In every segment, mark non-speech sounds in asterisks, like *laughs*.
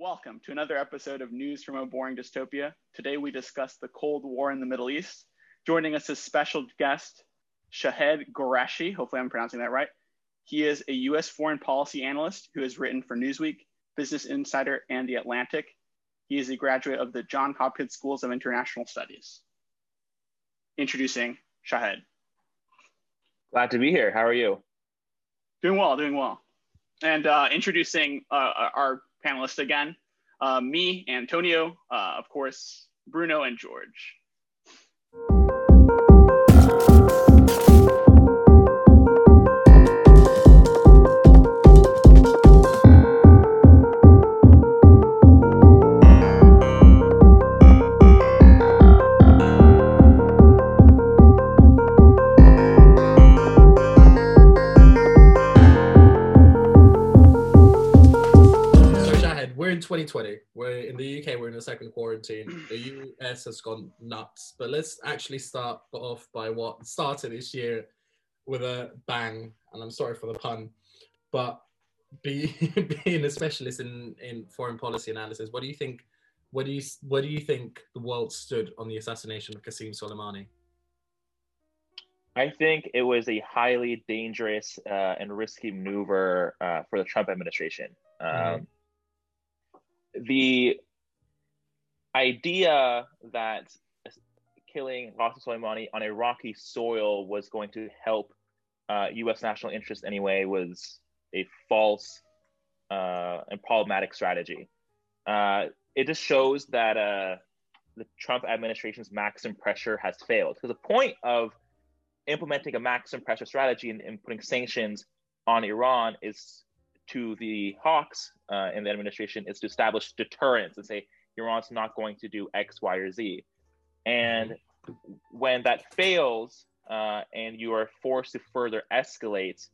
Welcome to another episode of News from a Boring Dystopia. Today we discuss the Cold War in the Middle East. Joining us as special guest, Shahed Ghoreishi. Hopefully, I'm pronouncing that right. He is a U.S. foreign policy analyst who has written for Newsweek, Business Insider, and The Atlantic. He is a graduate of the Johns Hopkins Schools of International Studies. Introducing Shahed. Glad to be here. How are you? Doing well, doing well. And uh, introducing uh, our panelists again, uh, me, Antonio, uh, of course, Bruno, and George. 2020. We're in the UK. We're in a second quarantine. The US has gone nuts. But let's actually start off by what started this year with a bang. And I'm sorry for the pun, but be, *laughs* being a specialist in, in foreign policy analysis, what do you think? What do you what do you think the world stood on the assassination of Qasem Soleimani? I think it was a highly dangerous uh, and risky maneuver uh, for the Trump administration. Mm-hmm. The idea that killing Qasem Soleimani on Iraqi soil was going to help uh, U.S. national interest anyway was a false uh, and problematic strategy. Uh, it just shows that uh, the Trump administration's maximum pressure has failed. Because the point of implementing a maximum pressure strategy and, and putting sanctions on Iran is to the hawks uh, in the administration is to establish deterrence and say Iran's not going to do X, Y, or Z. And when that fails uh, and you are forced to further escalate,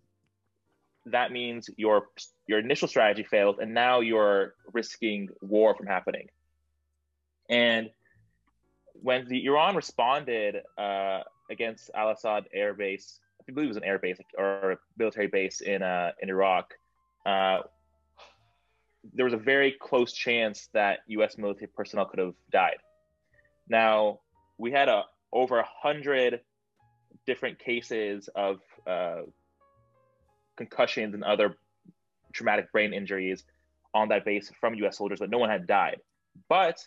that means your your initial strategy failed, and now you're risking war from happening. And when the Iran responded uh, against Al Asad air base, I believe it was an air base or a military base in uh, in Iraq, uh, there was a very close chance that U.S. military personnel could have died. Now we had a over a hundred different cases of uh, concussions and other traumatic brain injuries on that base from U.S. soldiers, but no one had died. But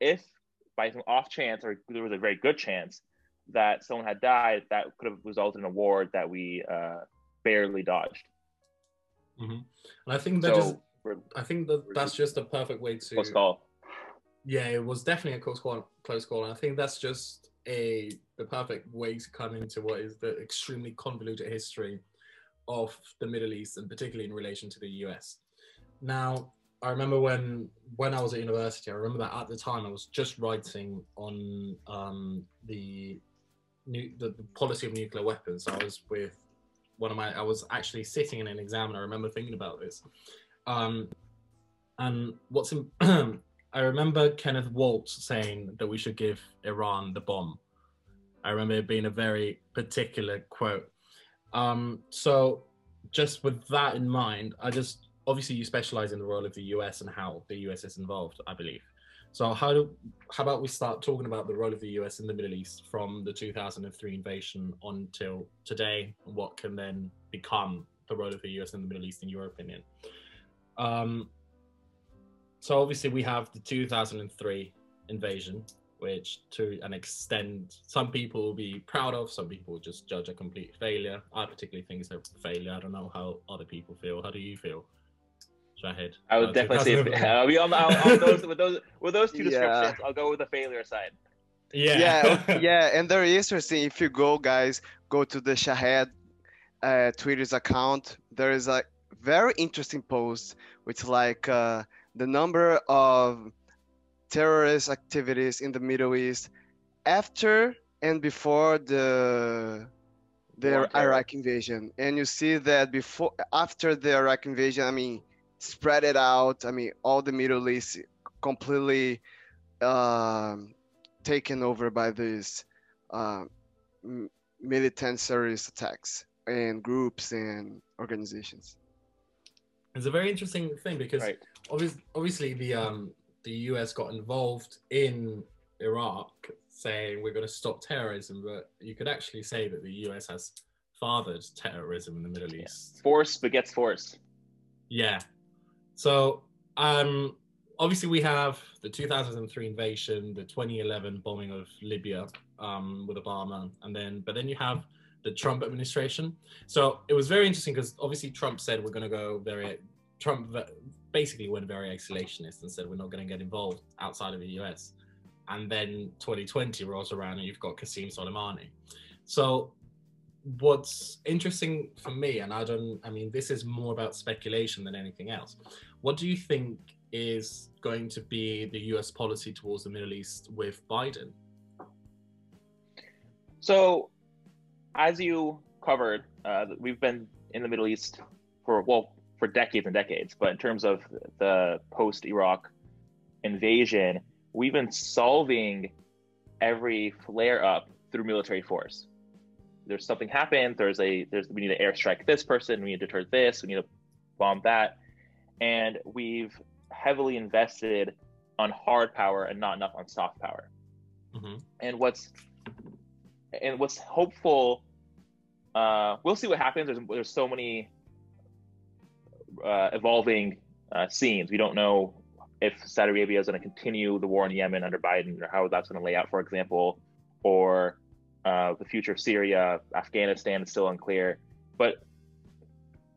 if by some off chance, or there was a very good chance that someone had died, that could have resulted in a war that we uh, barely dodged. Mm-hmm. And I think that so, just, I think that that's just a perfect way to close call. Yeah, it was definitely a close call. Close call, and I think that's just a the perfect way to come into what is the extremely convoluted history of the Middle East, and particularly in relation to the US. Now, I remember when when I was at university. I remember that at the time I was just writing on um, the, new, the, the policy of nuclear weapons. I was with one of my I was actually sitting in an exam and I remember thinking about this. Um, and what's in, *clears throat* I remember Kenneth Waltz saying that we should give Iran the bomb. I remember it being a very particular quote. Um, so just with that in mind, I just obviously you specialize in the role of the US and how the US is involved, I believe. So how do how about we start talking about the role of the US in the Middle East from the 2003 invasion until today, what can then become the role of the US in the Middle East, in your opinion? Um, so obviously we have the 2003 invasion, which to an extent some people will be proud of, some people just judge a complete failure. I particularly think it's a failure. I don't know how other people feel. How do you feel? Shahed. I would uh, definitely say uh, we on, on, on those with those with those two *laughs* descriptions. Yeah. I'll go with the failure side. Yeah, yeah, *laughs* yeah, and very interesting. If you go, guys, go to the Shahed uh, Twitter's account. There is a very interesting post which like uh, the number of terrorist activities in the Middle East after and before the the Iraq invasion, and you see that before after the Iraq invasion, I mean spread it out. I mean, all the Middle East completely uh, taken over by these uh, militant terrorist attacks and groups and organizations. It's a very interesting thing because Right. obviously, obviously the um the US got involved in Iraq, saying we're going to stop terrorism, but you could actually say that the US has fathered terrorism in the Middle Yeah. East. Force begets force. Yeah. So, um, obviously we have the 2003 invasion, the 2011 bombing of Libya um, with Obama, and then but then you have the Trump administration. So it was very interesting because obviously Trump said we're going to go very. Trump basically went very isolationist and said we're not going to get involved outside of the US. And then 2020 rolls around and you've got Qasem Soleimani. So what's interesting for me, and I don't, I mean, this is more about speculation than anything else. What do you think is going to be the US policy towards the Middle East with Biden? So, as you covered, uh, we've been in the Middle East for well for decades and decades. But in terms of the post-Iraq invasion, we've been solving every flare-up through military force. There's something happened. There's a there's we need to airstrike this person. We need to deter this. We need to bomb that, and we've heavily invested on hard power and not enough on soft power. Mhm. And what's and what's hopeful uh, we'll see what happens there's, there's so many uh, evolving uh, scenes we don't know if saudi arabia is going to continue the war in yemen under biden or how that's going to lay out for example or uh, the future of syria afghanistan is still unclear but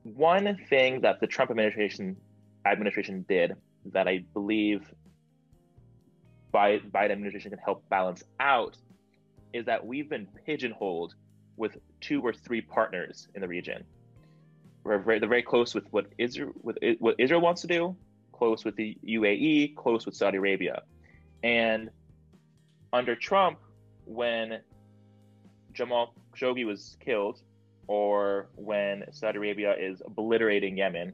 one thing that the trump administration administration did that i believe Bi- Biden administration can help balance out is that we've been pigeonholed with two or three partners in the region. We're very, they're very close with what Israel, with what Israel wants to do, close with the UAE, close with Saudi Arabia. And under Trump, when Jamal Khashoggi was killed, or when Saudi Arabia is obliterating Yemen,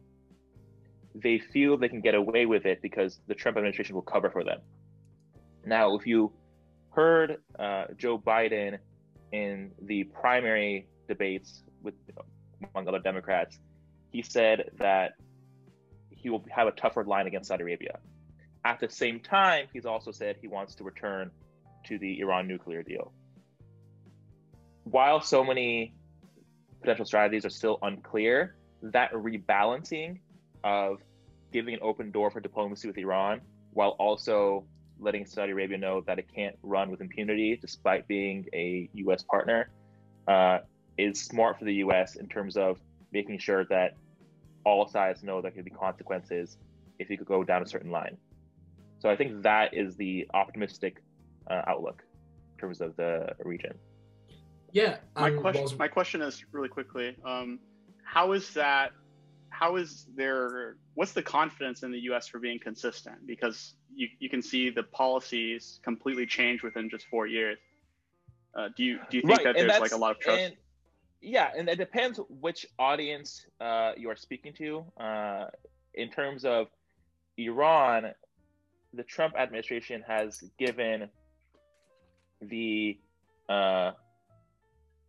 they feel they can get away with it because the Trump administration will cover for them. Now, if you heard uh, Joe Biden in the primary debates with among other Democrats, he said that he will have a tougher line against Saudi Arabia. At the same time, he's also said he wants to return to the Iran nuclear deal. While so many potential strategies are still unclear, that rebalancing of giving an open door for diplomacy with Iran while also letting Saudi Arabia know that it can't run with impunity despite being a U.S. partner uh, is smart for the U.S. in terms of making sure that all sides know there could be consequences if you could go down a certain line. So I think that is the optimistic uh, outlook in terms of the region. Yeah. My um, question, was- my question is really quickly. Um, how is that? How is there? What's the confidence in the U.S. for being consistent? Because you, you can see the policies completely change within just four years. Uh, do you do you think that and there's like a lot of trust? and- yeah, and it depends which audience uh, you are speaking to. Uh, in terms of Iran, the Trump administration has given the uh,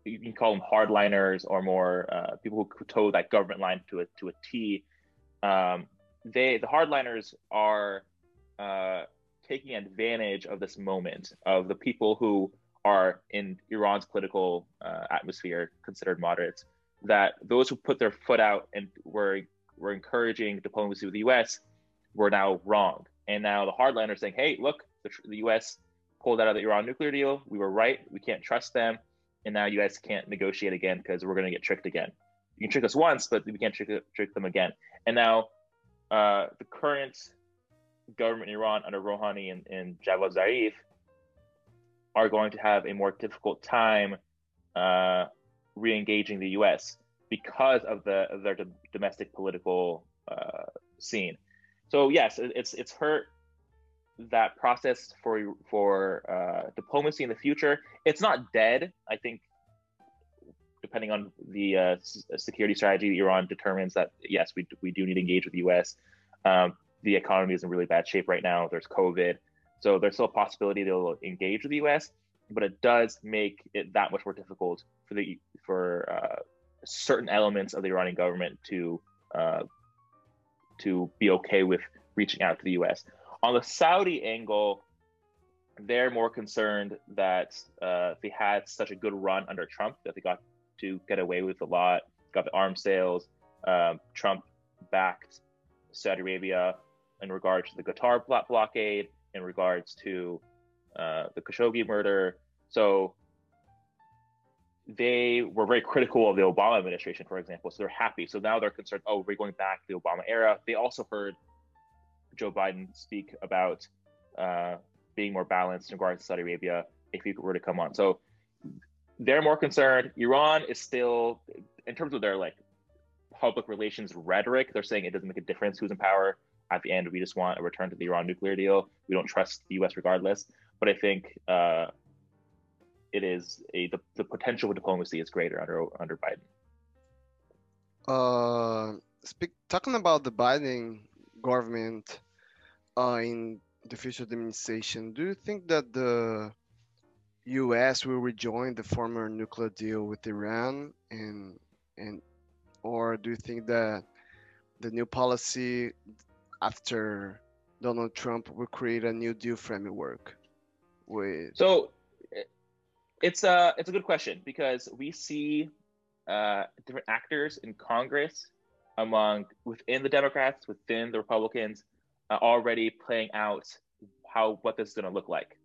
you can call them hardliners or more uh, people who toe that government line to a to a T. Um, they the hardliners are uh, taking advantage of this moment of the people who are in Iran's political uh, atmosphere considered moderates. That those who put their foot out and were were encouraging diplomacy with the U.S. were now wrong, and now the hardliners saying, "Hey, look, the, the U.S. pulled out of the Iran nuclear deal. We were right. We can't trust them, and now you guys can't negotiate again because we're going to get tricked again. You can trick us once, but we can't trick, trick them again." And now uh, the current government in Iran under Rouhani and, and Javad Zarif are going to have a more difficult time uh, re-engaging the U.S. because of the of their do- domestic political uh, scene. So yes, it, it's it's hurt that process for for uh, diplomacy in the future. It's not dead. I think, depending on the uh, security strategy, that Iran determines that yes, we we do need to engage with the U.S. Um, the economy is in really bad shape right now. There's COVID. So there's still a possibility they'll engage with the U.S., but it does make it that much more difficult for the for uh, certain elements of the Iranian government to uh, to be okay with reaching out to the U.S. On the Saudi angle, they're more concerned that uh, they had such a good run under Trump that they got to get away with a lot, got the arms sales. Um, Trump backed Saudi Arabia in regards to the Qatar blockade, in regards to uh, the Khashoggi murder. So they were very critical of the Obama administration, for example. So they're happy. So now they're concerned, oh, we're going back to the Obama era. They also heard Joe Biden speak about uh, being more balanced in regards to Saudi Arabia if he were to come on. So they're more concerned. Iran is still, in terms of their like public relations rhetoric, they're saying it doesn't make a difference who's in power. At the end, we just want a return to the Iran nuclear deal. We don't trust the U.S. regardless. But I think uh, it is a the, the potential for diplomacy is greater under under Biden. Uh, speak talking about the Biden government uh, in the future administration, do you think that the U.S. will rejoin the former nuclear deal with Iran, and and or do you think that the new policy after Donald Trump will create a new deal framework with? So it's a it's a good question because we see uh, different actors in Congress among within the Democrats, within the Republicans, uh, already playing out how what this is going to look like.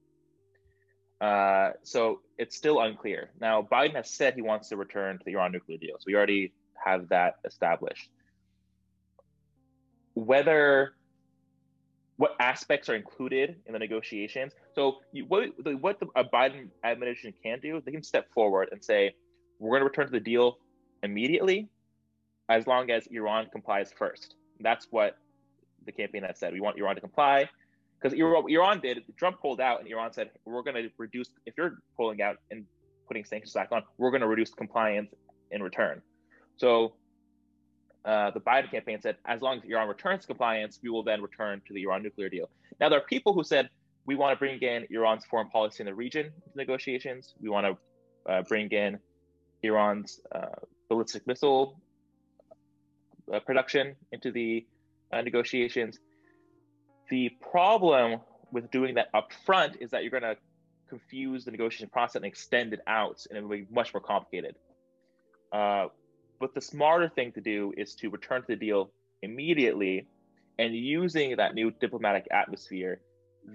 Uh, so it's still unclear. Now, Biden has said he wants to return to the Iran nuclear deal, so we already have that established. Whether what aspects are included in the negotiations. So, you, what what the Biden administration can do, they can step forward and say, "We're going to return to the deal immediately, as long as Iran complies first. That's what the campaign that said. We want Iran to comply because Iran did. Trump pulled out, and Iran said, "We're going to reduce. If you're pulling out and putting sanctions back on, we're going to reduce compliance in return." So uh, the Biden campaign said, as long as Iran returns compliance, we will then return to the Iran nuclear deal. Now, there are people who said, we want to bring in Iran's foreign policy in the region negotiations. We want to uh, bring in Iran's uh, ballistic missile uh, production into the uh, negotiations. The problem with doing that up front is that you're going to confuse the negotiation process and extend it out, and it will be much more complicated. Uh, but the smarter thing to do is to return to the deal immediately and using that new diplomatic atmosphere,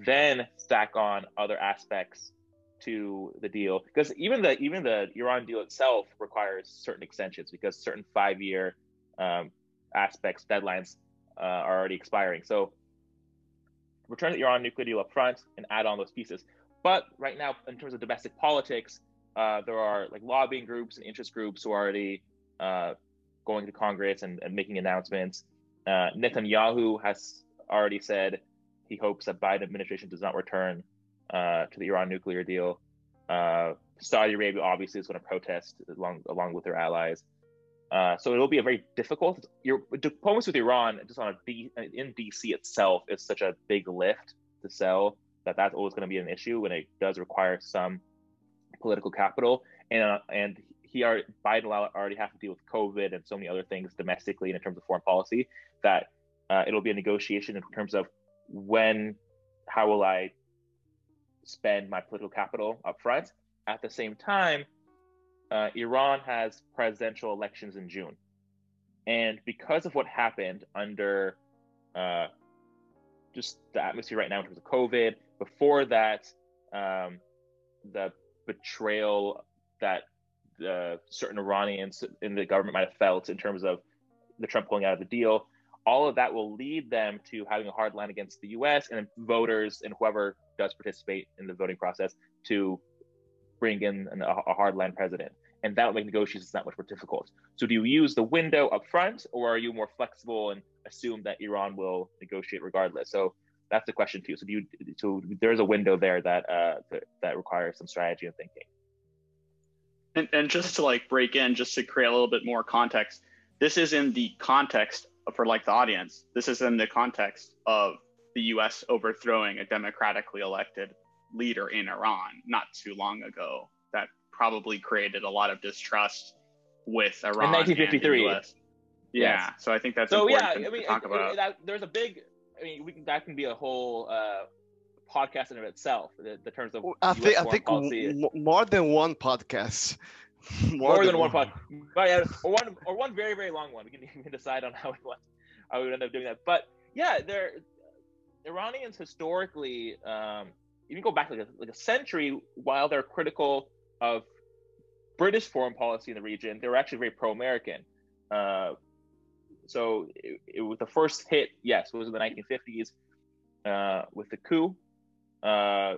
then stack on other aspects to the deal. Because even the even the Iran deal itself requires certain extensions because certain five year um, aspects deadlines uh, are already expiring. So return the Iran nuclear deal up front and add on those pieces. But right now, in terms of domestic politics, uh, there are like lobbying groups and interest groups who are already uh, going to Congress and, and making announcements. Uh, Netanyahu has already said he hopes that Biden administration does not return uh, to the Iran nuclear deal. Uh, Saudi Arabia obviously is going to protest along along with their allies. Uh, so it'll be a very difficult. Your diplomacy with Iran, just on a D, in DC itself, is such a big lift to sell that that's always going to be an issue when it does require some political capital. And uh, and he already, Biden already have to deal with COVID and so many other things domestically and in terms of foreign policy that uh, it'll be a negotiation in terms of when, how will I spend my political capital up front. At the same time, uh, Iran has presidential elections in June. And because of what happened under uh, just the atmosphere right now in terms of COVID, before that, um, the betrayal that uh, certain Iranians in the government might have felt in terms of the Trump pulling out of the deal. All of that will lead them to having a hard line against the U.S. and voters and whoever does participate in the voting process to bring in an, a hard line president. And that will make negotiations that much more difficult. So, do you use the window up front, or are you more flexible and assume that Iran will negotiate regardless? So, that's the question too. So, do you? So, there's a window there that uh, that, that requires some strategy and thinking. And, and just to like break in, just to create a little bit more context, this is in the context for like the audience. This is in the context of the U.S. overthrowing a democratically elected leader in Iran not too long ago. That probably created a lot of distrust with Iran. In 1953. Yeah, Yes. so I think that's so yeah, to, I mean, to talk it- about. it- that, there's a big. I mean, we can, that can be a whole uh, podcast in of itself. The, the terms of I US think I think policy. m- more than one podcast. *laughs* more, than, one pod, but yeah, or one or one very very long one. We can, *laughs* we can decide on how we want how we would end up doing that. But yeah, there Iranians historically, um, even go back like a, like a century, while they're critical of British foreign policy in the region, they were actually very pro-American. Uh, so it, it was the first hit, yes, was in the 1950s uh, with the coup, uh,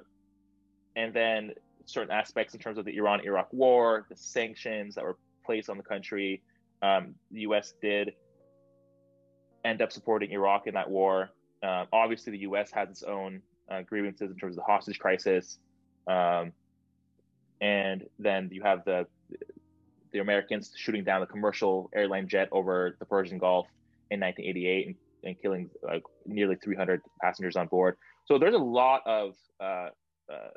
and then certain aspects in terms of the Iran-Iraq war, the sanctions that were placed on the country. Um, the U.S. did end up supporting Iraq in that war. Um, obviously, the U.S. has its own uh, grievances in terms of the hostage crisis, um, and then you have the the Americans shooting down the commercial airline jet over the Persian Gulf in 1988 and, and killing uh, nearly 300 passengers on board. So there's a lot of uh, uh,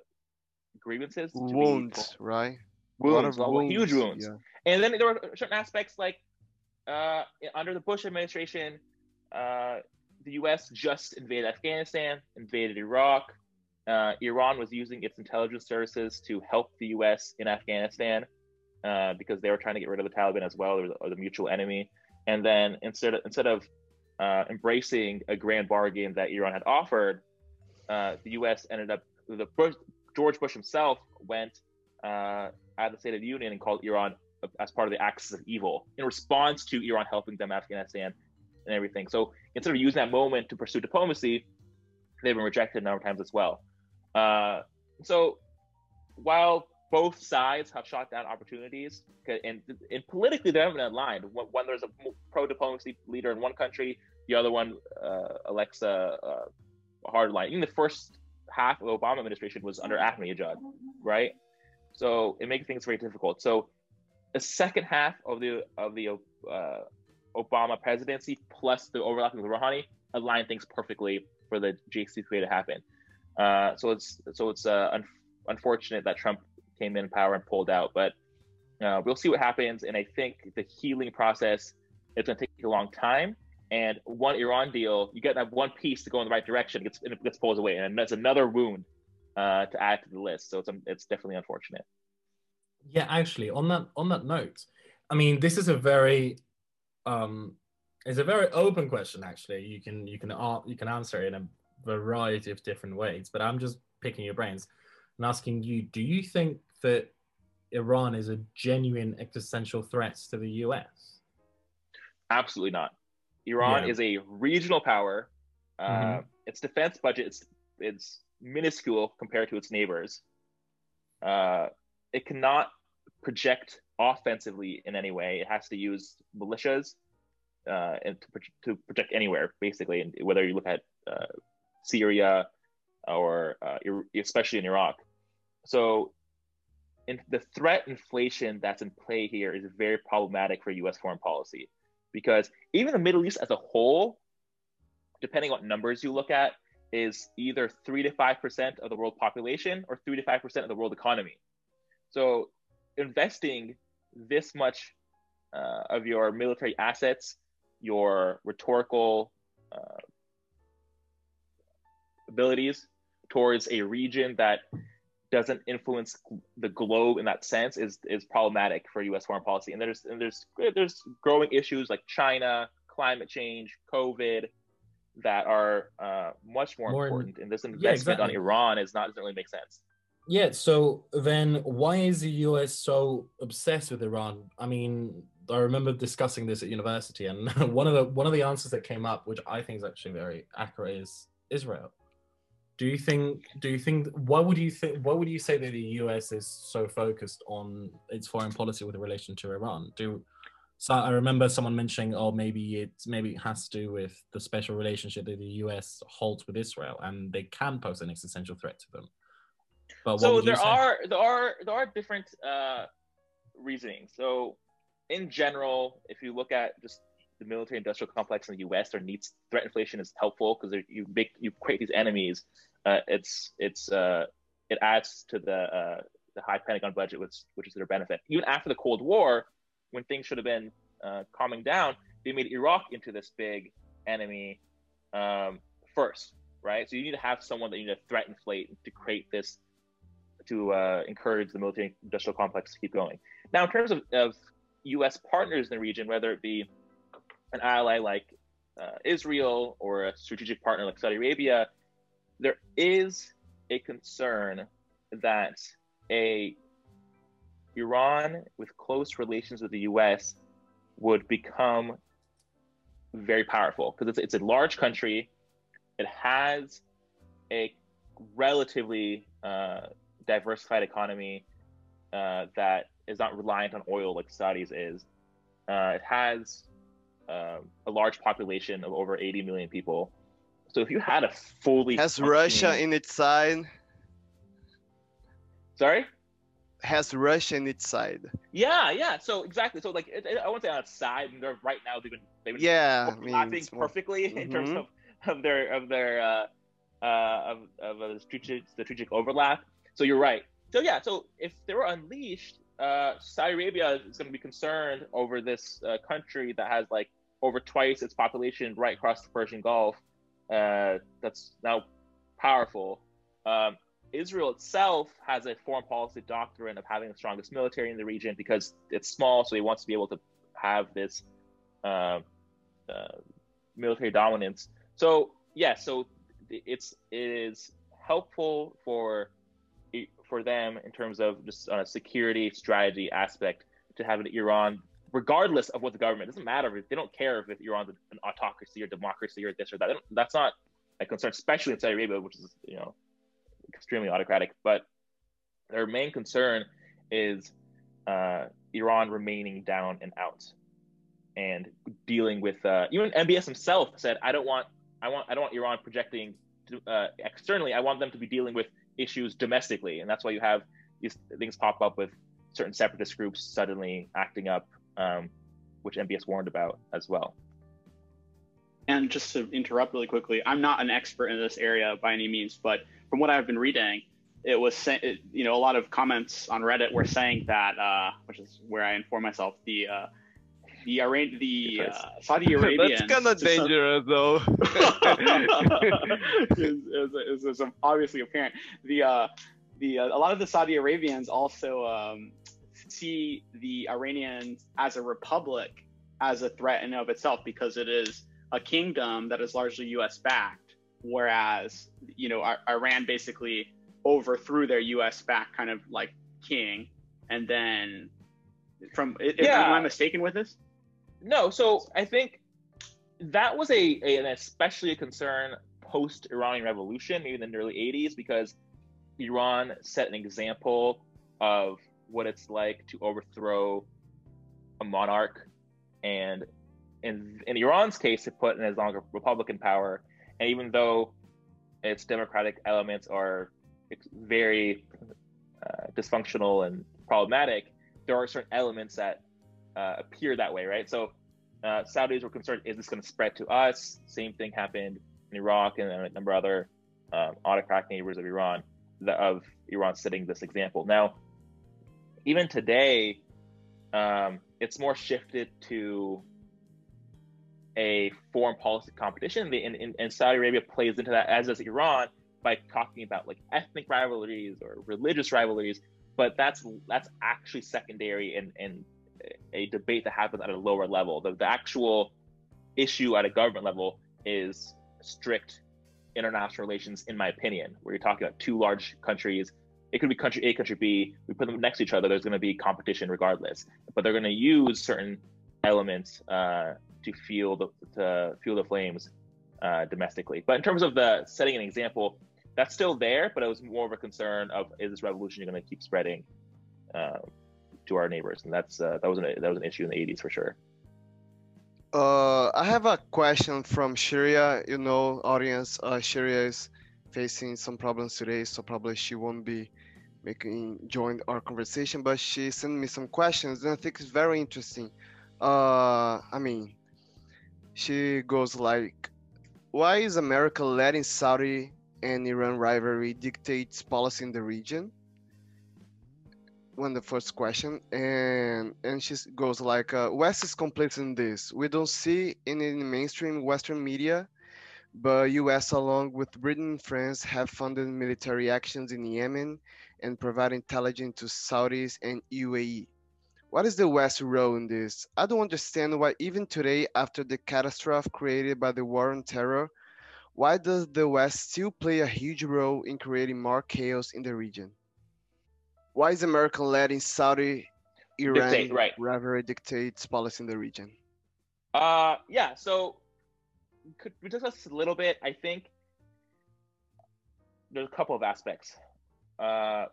grievances, to be- wounds, right? A lot wounds, of a lot- huge wounds. yeah. And then there were certain aspects like uh, under the Bush administration, uh, the U.S. just invaded Afghanistan, invaded Iraq. Uh, Iran was using its intelligence services to help the U.S. in Afghanistan uh, because they were trying to get rid of the Taliban as well, or the, the mutual enemy. And then instead of, instead of uh, embracing a grand bargain that Iran had offered, uh, the U.S. ended up the Bush, George Bush himself went uh, at the State of the Union and called Iran as part of the axis of evil in response to Iran helping them Afghanistan and everything. So instead of using that moment to pursue diplomacy, they've been rejected a number of times as well. Uh, so while both sides have shot down opportunities, and, and politically they haven't been aligned. When, when there's a pro diplomacy leader in one country, the other one uh, elects a, a hard line. Even the first half of the Obama administration was under Ahmadinejad, right? So it makes things very difficult. So the second half of the of the uh, Obama presidency plus the overlapping with Rouhani align things perfectly for the JCPOA to happen. Uh, so it's so it's uh, un- unfortunate that Trump came in power and pulled out, but uh, we'll see what happens. And I think the healing process it's going to take a long time. And one Iran deal, you get that one piece to go in the right direction, it gets it gets pulled away, and that's another wound uh, to add to the list. So it's it's definitely unfortunate. Yeah, actually, on that on that note, I mean, this is a very um, it's a very open question. Actually, you can you can you can answer it in a variety of different ways. But I'm just picking your brains and asking you: Do you think that Iran is a genuine existential threat to the US? Absolutely not. Iran Yeah. is a regional power. Uh, Mhm. Its defense budget is it's minuscule compared to its neighbors. Uh, it cannot project offensively in any way. It has to use militias uh, and to, pro- to project anywhere, basically. And whether you look at uh, Syria or uh, especially in Iraq. So, in the threat inflation that's in play here is very problematic for U.S. foreign policy because even the Middle East as a whole, depending on what numbers you look at, is either three to five percent of the world population or three to five percent of the world economy. So, investing this much uh, of your military assets, your rhetorical uh, abilities towards a region that doesn't influence the globe in that sense is is problematic for U.S. foreign policy. And there's and there's there's growing issues like China, climate change, COVID, that are uh, much more, More important. and this investment on exactly. Iran is not doesn't really make sense. Yeah, so then why is the US so obsessed with Iran? I mean, I remember discussing this at university, and *laughs* one of the one of the answers that came up, which I think is actually very accurate, is Israel. Do you think? Do you think? Why would you think? Why would you say that the US is so focused on its foreign policy with relation to Iran? Do so? I remember someone mentioning, oh, maybe it maybe it has to do with the special relationship that the US holds with Israel, and they can pose an existential threat to them. But so there are there are there are different uh, reasoning. So in general, if you look at just the military industrial complex in the U.S., there needs threat inflation is helpful because you make you create these enemies. Uh, it's it's uh, it adds to the uh, the high Pentagon budget, which which is their benefit. Even after the Cold War, when things should have been uh, calming down, they made Iraq into this big enemy um, first, right? So you need to have someone that you need to threat inflate to create this to uh, encourage the military industrial complex to keep going. Now, in terms of, of U.S. partners in the region, whether it be an ally like uh, Israel or a strategic partner like Saudi Arabia, there is a concern that a Iran with close relations with the U.S. would become very powerful because it's, it's a large country. It has a relatively uh, diversified economy uh, that is not reliant on oil like Saudi's is. Uh, it has uh, a large population of over 80 million people. So if you had a fully has Russia in its side. Sorry. Has Russia in its side. Yeah, yeah. So exactly. So like, it, it, I won't say on its side. I mean, they're right now they've been they've been yeah, overlapping perfectly mm-hmm. *laughs* in terms mm-hmm. of, of their of their uh, uh, of of a strategic strategic overlap. So you're right. So yeah. So if they were unleashed, uh, Saudi Arabia is going to be concerned over this uh, country that has like over twice its population right across the Persian Gulf. Uh, that's now powerful. Um, Israel itself has a foreign policy doctrine of having the strongest military in the region because it's small, so he wants to be able to have this uh, uh, military dominance. So yeah, so it's it is helpful for for them in terms of just on a security strategy aspect to have an Iran, regardless of what the government. Doesn't matter if they don't care if Iran's an autocracy or democracy or this or that. That's not a concern, especially in Saudi Arabia, which is you know extremely autocratic. But their main concern is uh, Iran remaining down and out and dealing with uh, even MBS himself said, I don't want I want I don't want Iran projecting uh, externally. I want them to be dealing with issues domestically, and that's why you have these things pop up with certain separatist groups suddenly acting up, um, which MBS warned about as well. And just to interrupt really quickly, I'm not an expert in this area by any means, but from what I've been reading, it was it, you know a lot of comments on Reddit were saying that, uh, which is where I inform myself, the uh, the Iran, the uh, Saudi *laughs* Arabians. That's kind of dangerous, though. it's, it's, it's, obviously apparent. The uh, the uh, a lot of the Saudi Arabians also um, see the Iranians as a republic as a threat in of itself because it is a kingdom that is largely U.S. backed, whereas you know Iran basically overthrew their U.S. backed kind of like king, and then from yeah. am I mistaken with this? No, so I think that was a, a an especially a concern post Iranian Revolution, maybe in the early '80s, because Iran set an example of what it's like to overthrow a monarch, and in in Iran's case, it put an Islamic Republican power, and even though its democratic elements are very uh, dysfunctional and problematic, there are certain elements that uh, appear that way, right? So uh, Saudis were concerned: is this going to spread to us? Same thing happened in Iraq and a number of other um, autocratic neighbors of Iran, the, of Iran setting this example. Now, even today, um, it's more shifted to a foreign policy competition, and, and, and Saudi Arabia plays into that, as does Iran, by talking about like ethnic rivalries or religious rivalries. But that's that's actually secondary and and a debate that happens at a lower level. The, the actual issue at a government level is strict international relations, in my opinion, where you're talking about two large countries. It could be country A, country B. We put them next to each other. There's going to be competition regardless, but they're going to use certain elements uh, to fuel the to fuel the flames uh, domestically. But in terms of the setting an example, that's still there, but it was more of a concern of is this revolution going to keep spreading uh, to our neighbors, and that's uh, that was an that was an issue in the 80s for sure. Uh, I have a question from Sharia. You know, audience, uh, Sharia is facing some problems today, so probably she won't be making join our conversation. But she sent me some questions, and I think it's very interesting. Uh, I mean, she goes like, "Why is America letting Saudi and Iran rivalry dictates policy in the region?" One the first question, and and she goes like, uh, "West is complicit in this. We don't see in any mainstream Western media, but U.S. along with Britain and France have funded military actions in Yemen and provide intelligence to Saudis and UAE. What is the West's role in this? I don't understand why even today, after the catastrophe created by the war on terror, why does the West still play a huge role in creating more chaos in the region? Why is America letting Saudi Iran Dictate, right. rivalry dictate policy in the region? Uh, yeah. So could we discuss a little bit? I think there's a couple of aspects. Uh,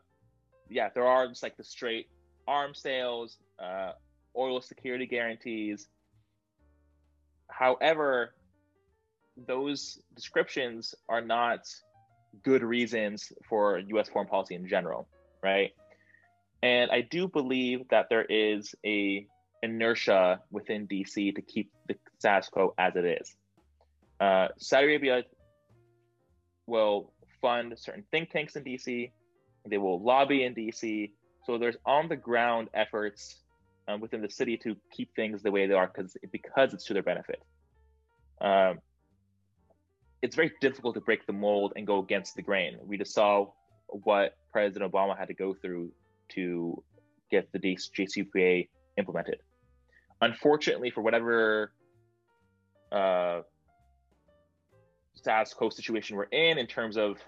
yeah, there are just like the straight arms sales, uh, oil security guarantees. However, those descriptions are not good reasons for U.S. foreign policy in general, right? And I do believe that there is a inertia within DC to keep the status quo as it is. Uh, Saudi Arabia will fund certain think tanks in DC. They will lobby in DC. So there's on the ground efforts um, within the city to keep things the way they are because because it's to their benefit. Um, it's very difficult to break the mold and go against the grain. We just saw what President Obama had to go through to get the JCPOA implemented. Unfortunately, for whatever uh, status quo situation we're in, in terms of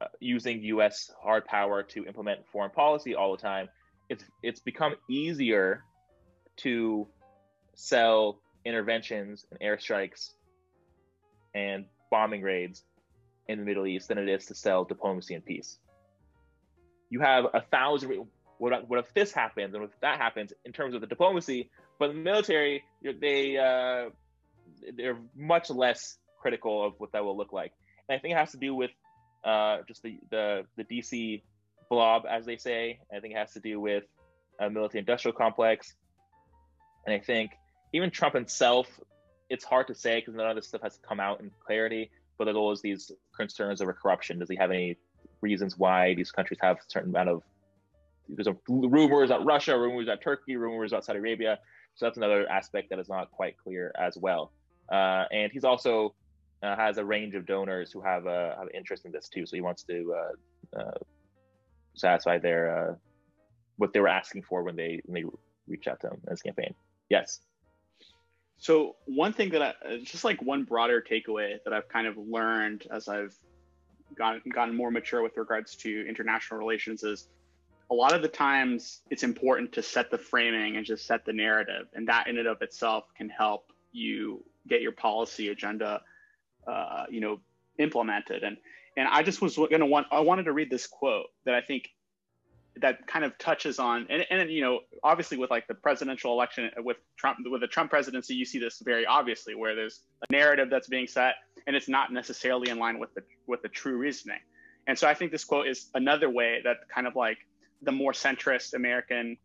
uh, using U.S. hard power to implement foreign policy all the time, it's it's become easier to sell interventions and airstrikes and bombing raids in the Middle East than it is to sell diplomacy and peace. You have a thousand. What, what if this happens and if that happens in terms of the diplomacy? But the military, they uh, they're much less critical of what that will look like. And I think it has to do with uh, just the, the the DC blob, as they say. I think it has to do with a military-industrial complex, and I think even Trump himself it's hard to say because none of this stuff has come out in clarity. But there's always these concerns over corruption. Does he have any reasons why these countries have a certain amount of there's rumors about Russia, rumors about Turkey, rumors about Saudi Arabia. So that's another aspect that is not quite clear as well. Uh, and he's also uh, has a range of donors who have uh, have interest in this too. So he wants to uh, uh, satisfy their uh, what they were asking for when they when they reached out to him in his campaign. Yes. So one thing that I just like one broader takeaway that I've kind of learned as I've gotten gotten more mature with regards to international relations is a lot of the times it's important to set the framing and just set the narrative and that in and of itself can help you get your policy agenda uh, you know implemented. And and i just was going to want i wanted to read this quote that i think that kind of touches on and, and you know obviously with like the presidential election with trump with the trump presidency you see this very obviously where there's a narrative that's being set and it's not necessarily in line with the with the true reasoning and so i think this quote is another way that kind of like the more centrist american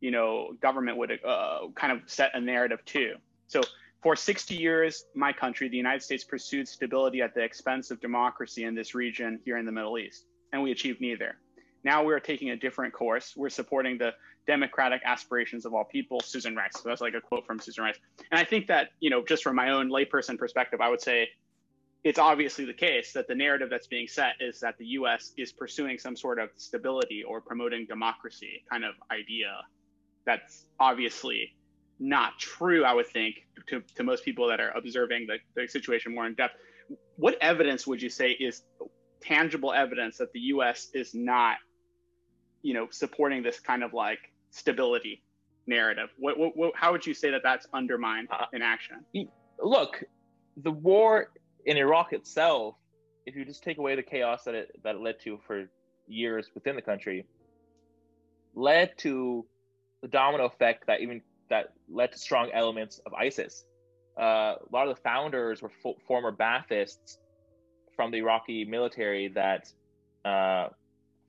you know government would uh, kind of set a narrative too so for 60 years my country the united states pursued stability at the expense of democracy in this region here in the middle east and we achieved neither now we're taking a different course. We're supporting the democratic aspirations of all people, Susan Rice. So that's like a quote from Susan Rice. And I think that, you know, just from my own layperson perspective, I would say it's obviously the case that the narrative that's being set is that the US is pursuing some sort of stability or promoting democracy kind of idea. That's obviously not true, I would think, to, to most people that are observing the, the situation more in depth. What evidence would you say is tangible evidence that the US is not you know supporting this kind of like stability narrative what, what, what how would you say that that's undermined uh, in action look the war in iraq itself if you just take away the chaos that it that it led to for years within the country led to the domino effect that even that led to strong elements of isis uh, a lot of the founders were fo- former Baathists from the Iraqi military that uh,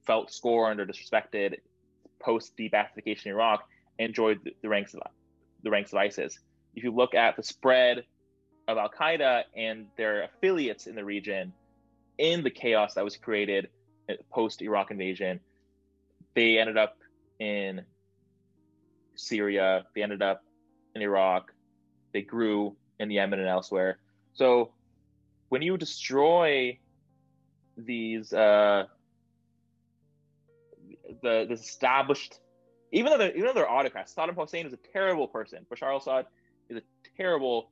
felt scorned or disrespected post de-Baathification in Iraq and joined the ranks of the ranks of ISIS. If you look at the spread of Al Qaeda and their affiliates in the region, in the chaos that was created post Iraq invasion, they ended up in Syria, they ended up in Iraq, they grew in Yemen and elsewhere. So when you destroy these uh, the the established even though they're even though they're autocrats, Saddam Hussein is a terrible person. Bashar al-Assad is a terrible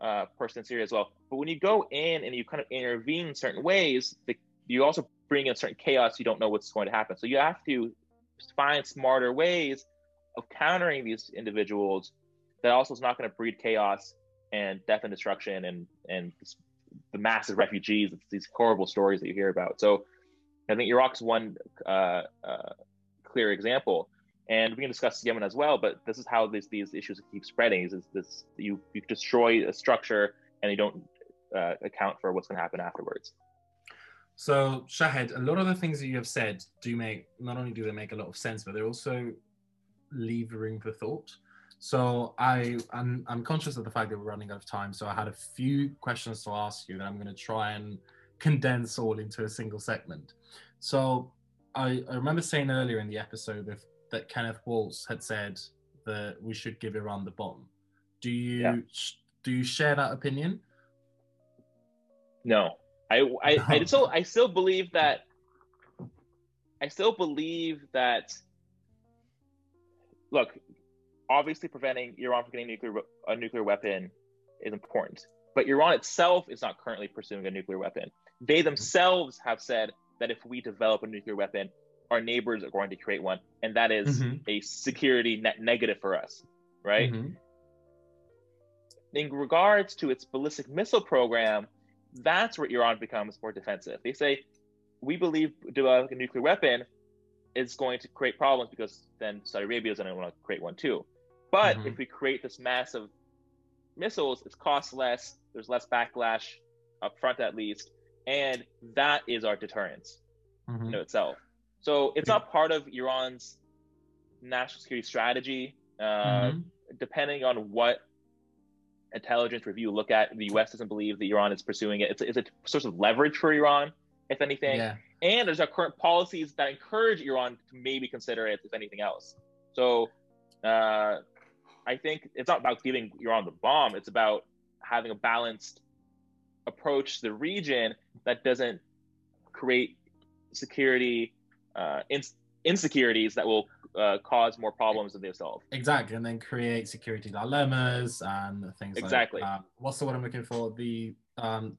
uh, person in Syria as well. But when you go in and you kind of intervene in certain ways, the, you also bring in certain chaos. You don't know what's going to happen. So you have to find smarter ways of countering these individuals that also is not going to breed chaos and death and destruction and and the massive refugees. It's these horrible stories that you hear about. So I think Iraq's one uh, uh, clear example and we can discuss Yemen as well. But this is how these these issues keep spreading. Is this you you destroy a structure and you don't uh, account for what's going to happen afterwards. So Shahed, a lot of the things that you have said do make not only do they make a lot of sense, but they're also leave for thought. So I I'm, I'm conscious of the fact that we're running out of time. So I had a few questions to ask you that I'm going to try and condense all into a single segment. So I, I remember saying earlier in the episode that that Kenneth Waltz had said that we should give Iran the bomb. Do you yeah. do you share that opinion? No, I I, *laughs* I still I still believe that I still believe that. Look, obviously, preventing Iran from getting nuclear a nuclear weapon is important, but Iran itself is not currently pursuing a nuclear weapon. They mm-hmm. themselves have said that if we develop a nuclear weapon, our neighbors are going to create one, and that is mm-hmm. a security net negative for us, right? Mm-hmm. In regards to its ballistic missile program, that's where Iran becomes more defensive. They say, we believe developing a nuclear weapon is going to create problems because then Saudi Arabia is going to want to create one too. But mm-hmm. if we create this massive missiles, it costs less, there's less backlash up front at least, and that is our deterrence mm-hmm. in itself. So it's not part of Iran's national security strategy. Uh, mm-hmm. Depending on what intelligence review look at, the U.S. doesn't believe that Iran is pursuing it. It's, it's a source of leverage for Iran, if anything. Yeah. And there's our current policies that encourage Iran to maybe consider it, if anything else. So uh, I think it's not about giving Iran the bomb. It's about having a balanced approach to the region that doesn't create security uh, insecurities that will uh, cause more problems than they solve. Exactly, and then create security dilemmas and things. Exactly. Like, um, what's the word I'm looking for? The um,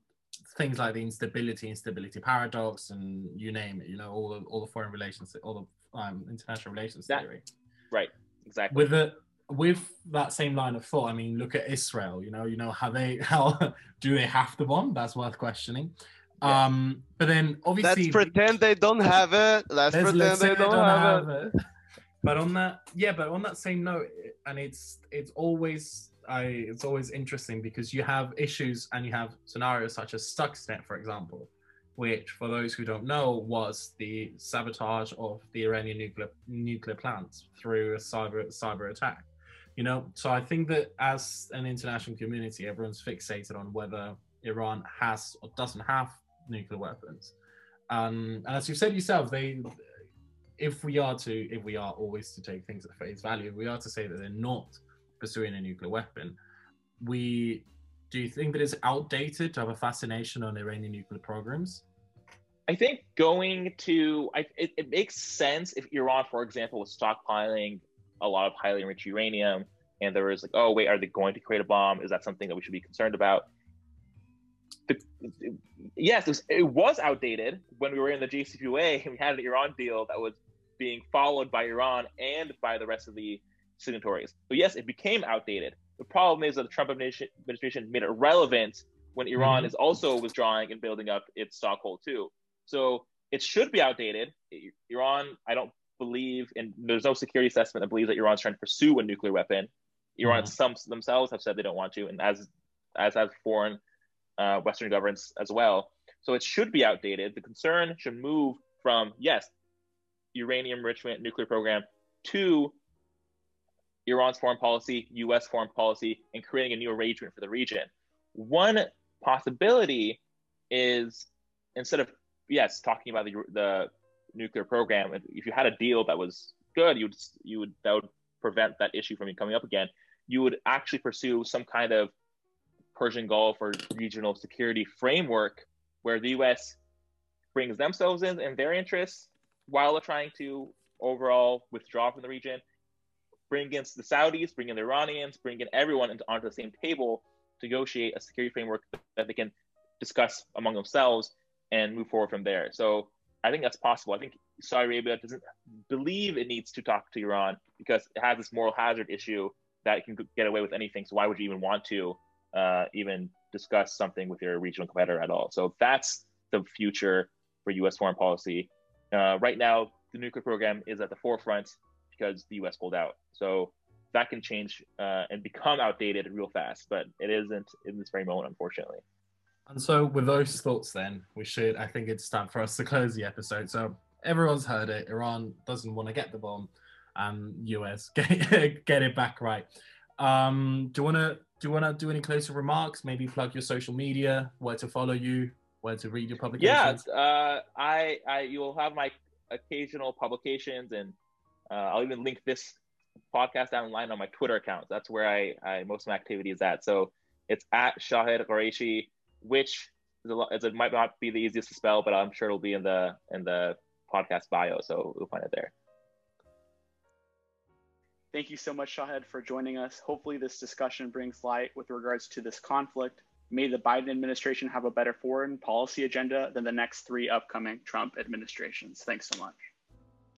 things like the instability, instability paradox, and you name it. You know, all the all the foreign relations, all the um, international relations that, theory. Right. Exactly. With the with that same line of thought, I mean, look at Israel. You know, you know how they *laughs* how do they have to bomb? That's worth questioning. Um, but then obviously let's pretend they don't have it. Let's, let's pretend let's they, don't, don't have, have it. it. But on that, yeah, but on that same note, and it's it's always I it's always interesting because you have issues and you have scenarios such as Stuxnet, for example, which for those who don't know was the sabotage of the Iranian nuclear nuclear plants through a cyber cyber attack. You know, so I think that as an international community, everyone's fixated on whether Iran has or doesn't have nuclear weapons. Um, and as you've said yourself, they, if we are to, if we are always to take things at face value, we are to say that they're not pursuing a nuclear weapon. We do you think that it's outdated to have a fascination on Iranian nuclear programs? I think going to, I, it, it makes sense if Iran, for example, was stockpiling a lot of highly enriched uranium, and there was like, oh wait, are they going to create a bomb? Is that something that we should be concerned about? The, yes, it was, it was, outdated when we were in the JCPOA *laughs* and we had an Iran deal that was being followed by Iran and by the rest of the signatories. So yes, it became outdated. The problem is that the Trump administration made it relevant when Iran mm-hmm. is also withdrawing and building up its stockhold too. So it should be outdated. Iran, I don't believe, and there's no security assessment that believes that Iran's trying to pursue a nuclear weapon. Iran mm-hmm. some themselves have said they don't want to, and as as have foreign uh, Western governments as well. So it should be outdated. The concern should move from, yes, uranium enrichment nuclear program to Iran's foreign policy, US foreign policy, and creating a new arrangement for the region. One possibility is instead of, yes, talking about the, the nuclear program, if you had a deal that was good, you would you would that would prevent that issue from coming up again. You would actually pursue some kind of Persian Gulf or regional security framework where the U.S. brings themselves in and their interests while trying to overall withdraw from the region, bring in the Saudis, bring in the Iranians, bring in everyone into, onto the same table to negotiate a security framework that they can discuss among themselves and move forward from there. So I think that's possible. I think Saudi Arabia doesn't believe it needs to talk to Iran because it has this moral hazard issue that it can get away with anything. So why would you even want to uh, even discuss something with your regional competitor at all? So that's the future for U.S. foreign policy. Uh, right now, the nuclear program is at the forefront because the U.S. pulled out. So that can change uh, and become outdated real fast, but it isn't in this very moment, unfortunately. And so, with those thoughts, then we should. I think it's time for us to close the episode. So everyone's heard it. Iran doesn't want to get the bomb, and US *laughs* get get it back right. Um, do you want to do you want to do any closing remarks? Maybe plug your social media, where to follow you, where to read your publications. Yeah, uh, I, I you will have my occasional publications, and uh, I'll even link this podcast down the line on my Twitter account. That's where I, I most of my activity is at. So it's at Shahed Ghoreishi which is a, it might not be the easiest to spell, but I'm sure it'll be in the in the podcast bio, so we'll find it there. Thank you so much, Shahed, for joining us. Hopefully, this discussion brings light with regards to this conflict. May the Biden administration have a better foreign policy agenda than the next three upcoming Trump administrations. Thanks so much.